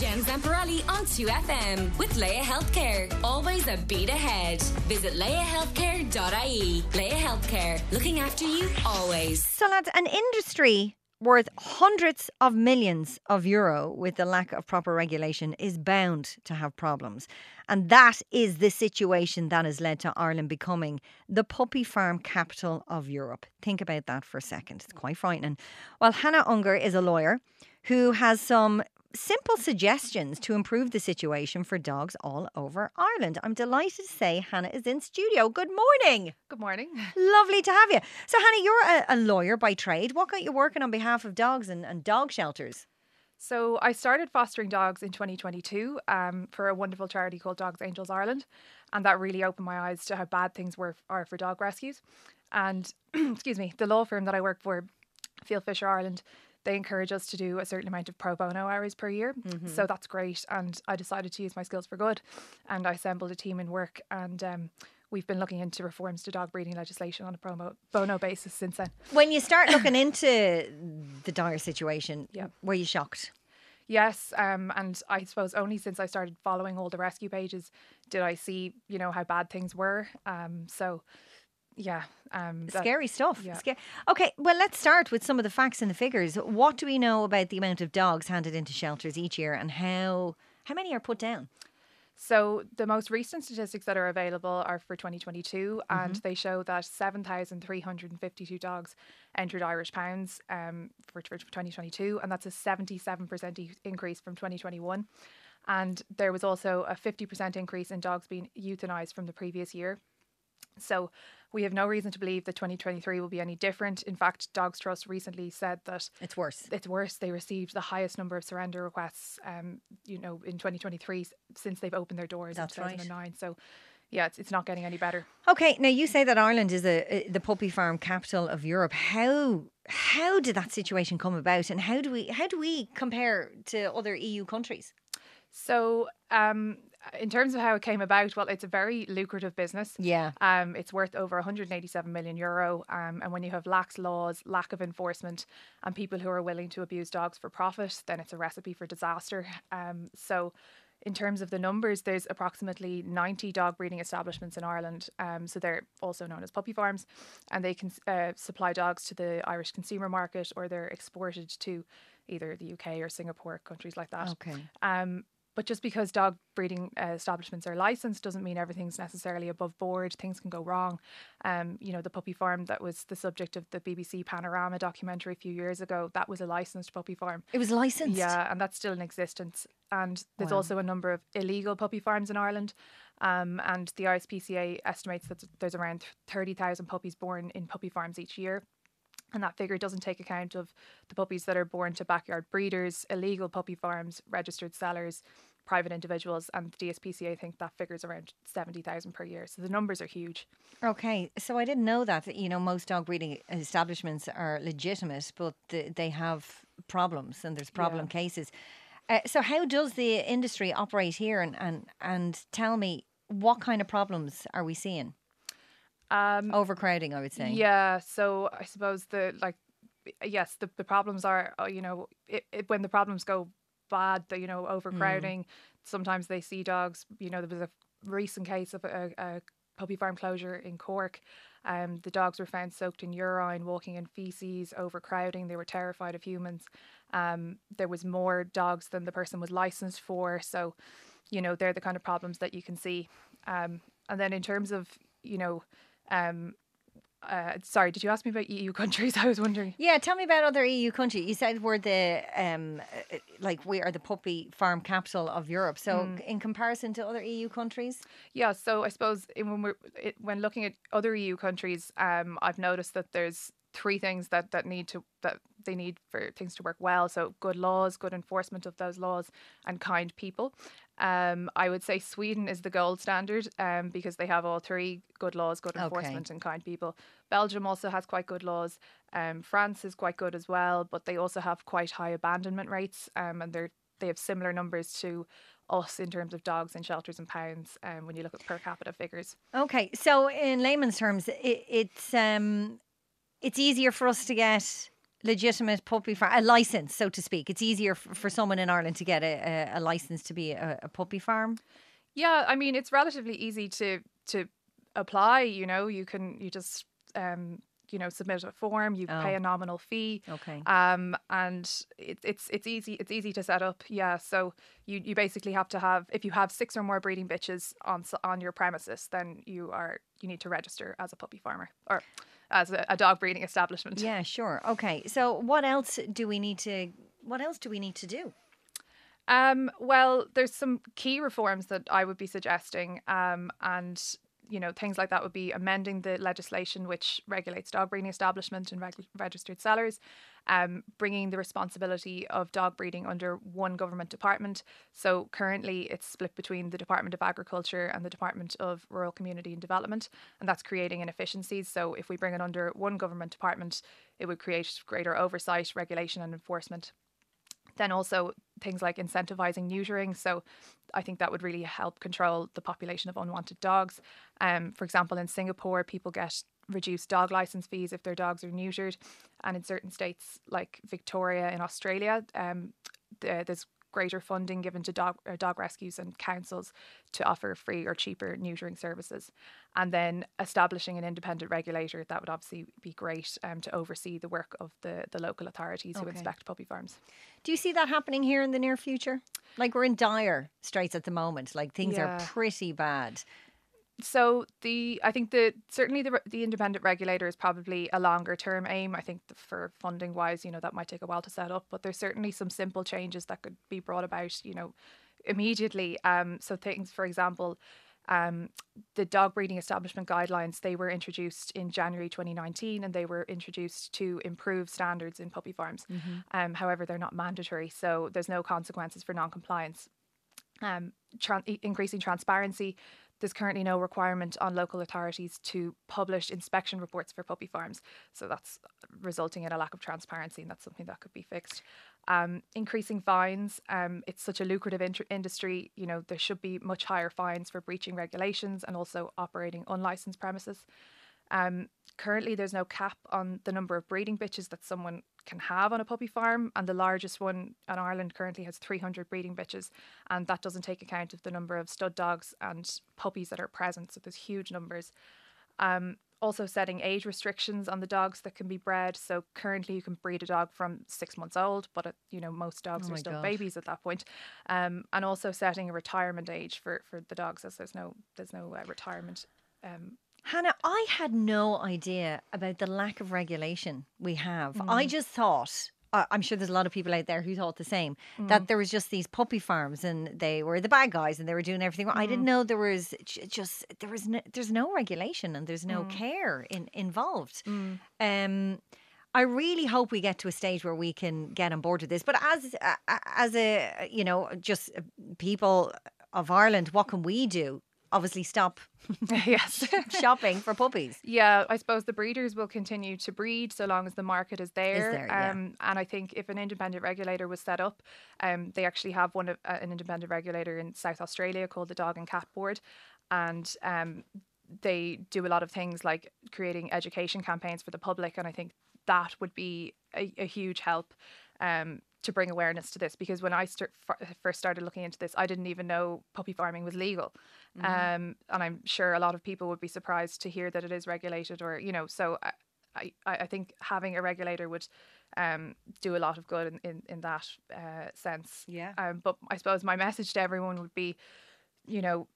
Jen Zamparelli on 2FM with Laya Healthcare. Always a beat ahead. Visit layahealthcare.ie. Laya Healthcare, looking after you always. So, lads, an industry worth hundreds of millions of euro with the lack of proper regulation is bound to have problems. And that is the situation that has led to Ireland becoming the puppy farm capital of Europe. Think about that for a second. It's quite frightening. Well, Hannah Unger is a lawyer who has some simple suggestions to improve the situation for dogs all over Ireland. I'm delighted to say Hannah is in studio. Good morning. Good morning. Lovely to have you. So, Hannah, you're a, a lawyer by trade. What got you working on behalf of dogs and, and dog shelters? So I started fostering dogs in 2022 um, for a wonderful charity called Dogs Angels Ireland, and that really opened my eyes to how bad things were are for dog rescues. And excuse me, the law firm that I work for, Fieldfisher Ireland, they encourage us to do a certain amount of pro bono hours per year. Mm-hmm. So that's great. And I decided to use my skills for good. And I assembled a team in work. And um, we've been looking into reforms to dog breeding legislation on a pro bono basis since then. When you start looking into the dire situation, Yeah. were you shocked? Yes, um, and I suppose only since I started following all the rescue pages did I see, you know, how bad things were. Um, so, yeah, um, that- Scary stuff. yeah. Okay, well, let's start with some of the facts and the figures. What do we know about the amount of dogs handed into shelters each year and how how many are put down? So the most recent statistics that are available are for 2022, and Mm-hmm. they show that 7,352 dogs entered Irish pounds um, for, for 2022, and that's a 77% e- increase from 2021. And there was also a 50% increase in dogs being euthanized from the previous year. So we have no reason to believe that 2023 will be any different. In fact, Dogs Trust recently said that It's worse. it's worse. They received the highest number of surrender requests, um, you know, in 2023 since they've opened their doors That's in right. 2009. So, yeah, it's, it's not getting any better. Okay, now you say that Ireland is a, a- the puppy farm capital of Europe. How how did that situation come about, and how do we how do we compare to other EU countries? So, um, in terms of how it came about, well, it's a very lucrative business. Yeah. Um, it's worth over 187 million euro. Um, and when you have lax laws, lack of enforcement, and people who are willing to abuse dogs for profit, then it's a recipe for disaster. Um, so, in terms of the numbers, there's approximately 90 dog breeding establishments in Ireland. Um, so they're also known as puppy farms, and they can uh, supply dogs to the Irish consumer market, or they're exported to either the UK or Singapore, countries like that. Okay. Um, but just because dog breeding uh, establishments are licensed doesn't mean everything's necessarily above board. Things can go wrong. Um, you know, the puppy farm that was the subject of the BBC Panorama documentary a few years ago, that was a licensed puppy farm. It was licensed. Yeah, and that's still in existence. And there's Wow. also a number of illegal puppy farms in Ireland. Um, and the RSPCA estimates that there's around 30,000 puppies born in puppy farms each year. And that figure doesn't take account of the puppies that are born to backyard breeders, illegal puppy farms, registered sellers, private individuals. And the DSPCA think that figure's around 70,000 per year. So the numbers are huge. Okay, so I didn't know that. You know, most dog breeding establishments are legitimate, but th- they have problems and there's problem cases. Uh, so, how does the industry operate here? And, and and tell me, what kind of problems are we seeing? Um, Overcrowding, I would say. Yeah, so I suppose the like yes, the, the problems are uh, you know it, it, when the problems go bad, the you know overcrowding. Sometimes they see dogs. You know there was a recent case of a, a puppy farm closure in Cork. Um, the dogs were found soaked in urine, walking in feces, overcrowding. They were terrified of humans. Um, there was more dogs than the person was licensed for. So, you know, they're the kind of problems that you can see. Um, and then in terms of, you know, um, uh, sorry, did you ask me about EU countries? I was wondering. Yeah, tell me about other EU countries. You said we're the um, uh, like we are the puppy farm capital of Europe. So, Hmm. in comparison to other EU countries, Yeah, so I suppose when we're it, when looking at other EU countries, um, I've noticed that there's three things that that need to that they need for things to work well. So good laws, good enforcement of those laws, and kind people. Um, I would say Sweden is the gold standard um, because they have all three good laws, good Okay. enforcement, and kind people. Belgium also has quite good laws. Um, France is quite good as well, but they also have quite high abandonment rates, um, and they're they have similar numbers to us in terms of dogs in shelters and pounds um, when you look at per capita figures. Okay, so in layman's terms, it, it's um, it's easier for us to get legitimate puppy farm, a license, so to speak. It's easier f- for someone in Ireland to get a, a, a license to be a, a puppy farm. Yeah, I mean it's relatively easy to to apply. You know, you can you just um, you know submit a form, you Oh. pay a nominal fee. Okay. Um, and it, it's it's easy it's easy to set up. Yeah, so you, you basically have to have if you have six or more breeding bitches on on your premises, then you are you need to register as a puppy farmer or as a, a dog breeding establishment. Yeah, sure. Okay. So what else do we need to what else do we need to do? Um, well, there's some key reforms that I would be suggesting, um, and you know things like that would be amending the legislation which regulates dog breeding establishment and reg- registered sellers, um, bringing the responsibility of dog breeding under one government department. So currently it's split between the Department of Agriculture and the Department of Rural Community and Development, and that's creating inefficiencies. So if we bring it under one government department, it would create greater oversight, regulation, and enforcement then also things like incentivizing neutering. So I think that would really help control the population of unwanted dogs. Um, for example, in Singapore, people get reduced dog license fees if their dogs are neutered, and in certain states like Victoria in Australia, um, the, there's greater funding given to dog uh, dog rescues and councils to offer free or cheaper neutering services, and then establishing an independent regulator that would obviously be great um, to oversee the work of the the local authorities who inspect puppy farms. Do you see that happening here in the near future? Like we're in dire straits at the moment. Like things are pretty bad. So the I think the certainly the the independent regulator is probably a longer term aim. I think for funding wise, you know, that might take a while to set up, but there's certainly some simple changes that could be brought about, you know, immediately. Um, so things, for example, um, the dog breeding establishment guidelines they were introduced in January 2019, and they were introduced to improve standards in puppy farms. Um, however, they're not mandatory, so there's no consequences for non-compliance um, tran- increasing transparency. There's currently no requirement on local authorities to publish inspection reports for puppy farms. So that's resulting in a lack of transparency, and that's something that could be fixed. Um, increasing fines. Um, it's such a lucrative inter- industry. You know, there should be much higher fines for breaching regulations and also operating unlicensed premises. Um, currently, there's no cap on the number of breeding bitches that someone can have on a puppy farm, and the largest one in Ireland currently has 300 breeding bitches, and that doesn't take account of the number of stud dogs and puppies that are present. So there's huge numbers. Um, also setting age restrictions on the dogs that can be bred. So currently you can breed a dog from six months old, but uh, you know most dogs Oh are still God. babies at that point. Um, and also setting a retirement age for for the dogs, as there's no there's no uh, retirement. Um, Hannah, I had no idea about the lack of regulation we have. I mm. just thought, I'm sure there's a lot of people out there who thought the same, that mm. there was just these puppy farms and they were the bad guys and they were doing everything. wrong. I didn't mm. know there was just there was no, there's no regulation and there's no care in, involved. Um, I really hope we get to a stage where we can get on board with this. But as as a you know just people of Ireland, what can we do? Obviously, stop yes. shopping for puppies. Yeah, I suppose the breeders will continue to breed so long as the market is there. there, yeah. um, and I think if an independent regulator was set up, um, they actually have one of uh, an independent regulator in South Australia called the Dog and Cat Board, and um, they do a lot of things like creating education campaigns for the public, and I think that would be a, a huge help. Um, to bring awareness to this because when I start, first started looking into this, I didn't even know puppy farming was legal. Um, and I'm sure a lot of people would be surprised to hear that it is regulated or, you know, so I, I, I think having a regulator would um, do a lot of good in, in, in that uh, sense. Yeah. Um, but I suppose my message to everyone would be, you know,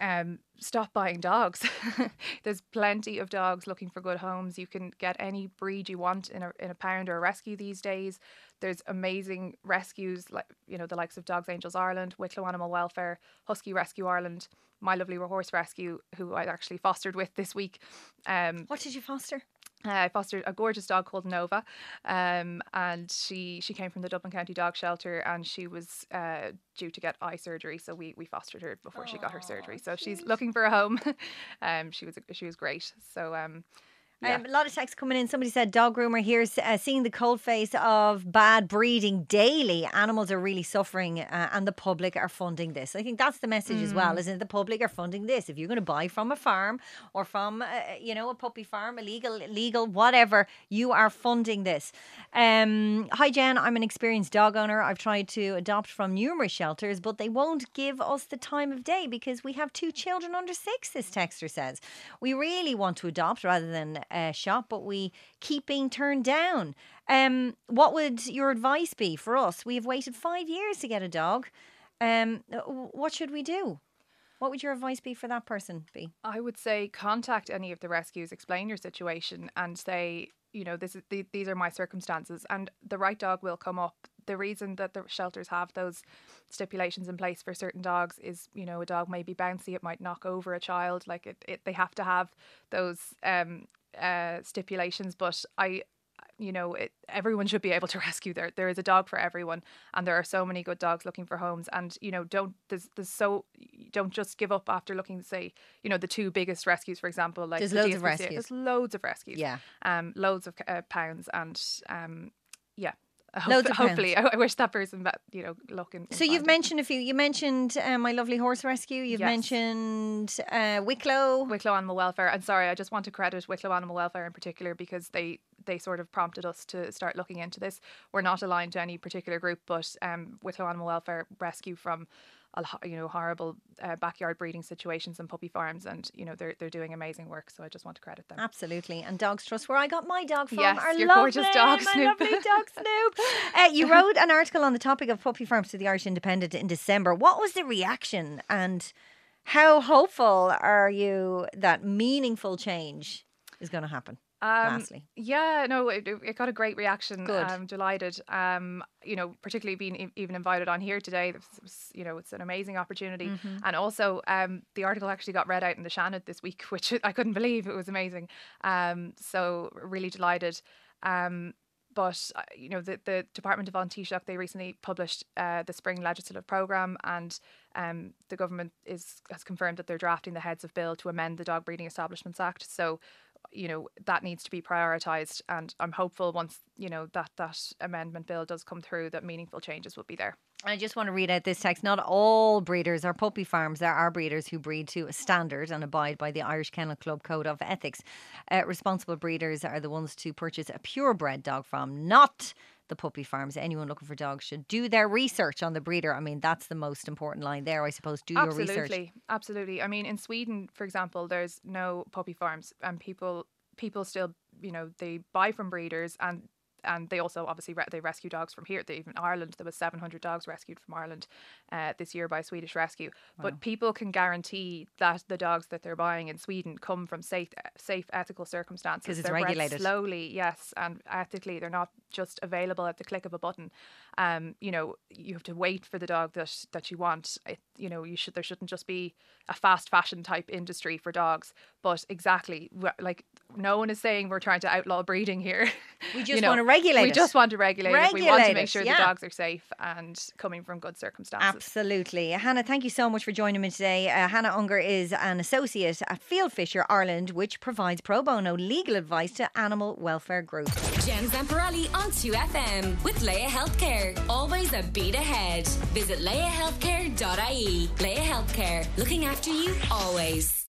um, stop buying dogs. There's plenty of dogs looking for good homes. You can get any breed you want in a in a pound or a rescue these days. There's amazing rescues like you know the likes of Dogs Angels Ireland, Wicklow Animal Welfare, Husky Rescue Ireland, My Lovely Horse Rescue, who I actually fostered with this week. Um, What did you foster? Uh, I fostered a gorgeous dog called Nova, um, and she she came from the Dublin County Dog Shelter, and she was uh, due to get eye surgery, so we, we fostered her before she got her surgery. So she's looking for a home. um, she was she was great. So um, Yeah. Um, a lot of texts coming in. Somebody said dog groomer here, uh, seeing the cold face of bad breeding daily. Animals are really suffering, uh, and the public are funding this. I think that's the message as Mm. well, isn't it? The public are funding this. If you're going to buy from a farm or from, uh, you know, a puppy farm, illegal, legal, whatever, you are funding this. Um, hi, Jen. I'm an experienced dog owner. I've tried to adopt from numerous shelters, but they won't give us the time of day because we have two children under six. This texter says we really want to adopt rather than uh, shop, but we keep being turned down. Um, what would your advice be for us? We have waited five years to get a dog. Um, uh, what should we do? What would your advice be for that person? Be I would say contact any of the rescues, explain your situation, and say, you know, this is the, these are my circumstances, and the right dog will come up. The reason that the shelters have those stipulations in place for certain dogs is, you know, a dog may be bouncy, it might knock over a child. Like it, it they have to have those um, uh, stipulations. But I, you know, it, everyone should be able to rescue. There, there is a dog for everyone, and there are so many good dogs looking for homes. And you know, don't there's there's so don't just give up after looking. Say, you know, the two biggest rescues, for example, like There's the loads of rescues. There's loads of rescues. Yeah. um, loads of uh, pounds, and um, yeah. Of hopefully, I, I wish that person that you know looking. so. You've mentioned a few. You mentioned uh, my lovely horse rescue. You've Yes. mentioned uh, Wicklow. Wicklow Animal Welfare. And sorry, I just want to credit Wicklow Animal Welfare in particular because they they sort of prompted us to start looking into this. We're not aligned to any particular group, but um, Wicklow Animal Welfare rescue from you know horrible uh, backyard breeding situations and puppy farms, and you know they're they're doing amazing work. So I just want to credit them. Absolutely. And Dogs Trust, where I got my dog from. Yes, our your lovely, gorgeous dog, my Snoop. lovely dog Snoop. Uh, you wrote an article on the topic of puppy farms to the Irish Independent in December. What was the reaction and how hopeful are you that meaningful change is going to happen? Um, lastly. Yeah, no, it, it got a great reaction. Good. I'm delighted. Um, you know, particularly being even invited on here today. This was, you know, it's an amazing opportunity. Mm-hmm. And also, um, the article actually got read out in the Seanad this week, which I couldn't believe. It was amazing. Um, so really delighted. Um, but uh, you know, the, the Department of Taoiseach, they recently published uh, the spring legislative programme, and um, the government is has confirmed that they're drafting the heads of bill to amend the Dog Breeding Establishments Act. So you know that needs to be prioritized and i'm hopeful once you know that that amendment bill does come through that meaningful changes will be there I just want to read out this text. Not all breeders are puppy farms. There are breeders who breed to a standard and abide by the Irish Kennel Club Code of Ethics. Uh, responsible breeders are the ones to purchase a purebred dog from, not the puppy farms. Anyone looking for dogs should do their research on the breeder. I mean, that's the most important line there, I suppose. Do your research. absolutely absolutely i mean in sweden for example there's no puppy farms and people people still you know they buy from breeders and and they also obviously re- they rescue dogs from here. They, even Ireland, there was 700 dogs rescued from Ireland uh, this year by Swedish Rescue. But people can guarantee that the dogs that they're buying in Sweden come from safe, safe ethical circumstances. 'Cause it's they're regulated. slowly, yes, and ethically. They're not just available at the click of a button. Um, you know, you have to wait for the dog that that you want. It, you know, you should there shouldn't just be a fast fashion type industry for dogs. But exactly, like no one is saying we're trying to outlaw breeding here. We You just know, want to regulate We it. just want to regulate, it. We want to Regulate make it, sure yeah. the dogs are safe and coming from good circumstances. Absolutely. Hannah, thank you so much for joining me today. Uh, Hannah Unger is an associate at Fieldfisher Ireland, which provides pro bono legal advice to animal welfare groups. Jen Zamparelli on 2FM with Laya Healthcare. Always a beat ahead. Visit layahealthcare.ie. Laya Healthcare, looking after you always.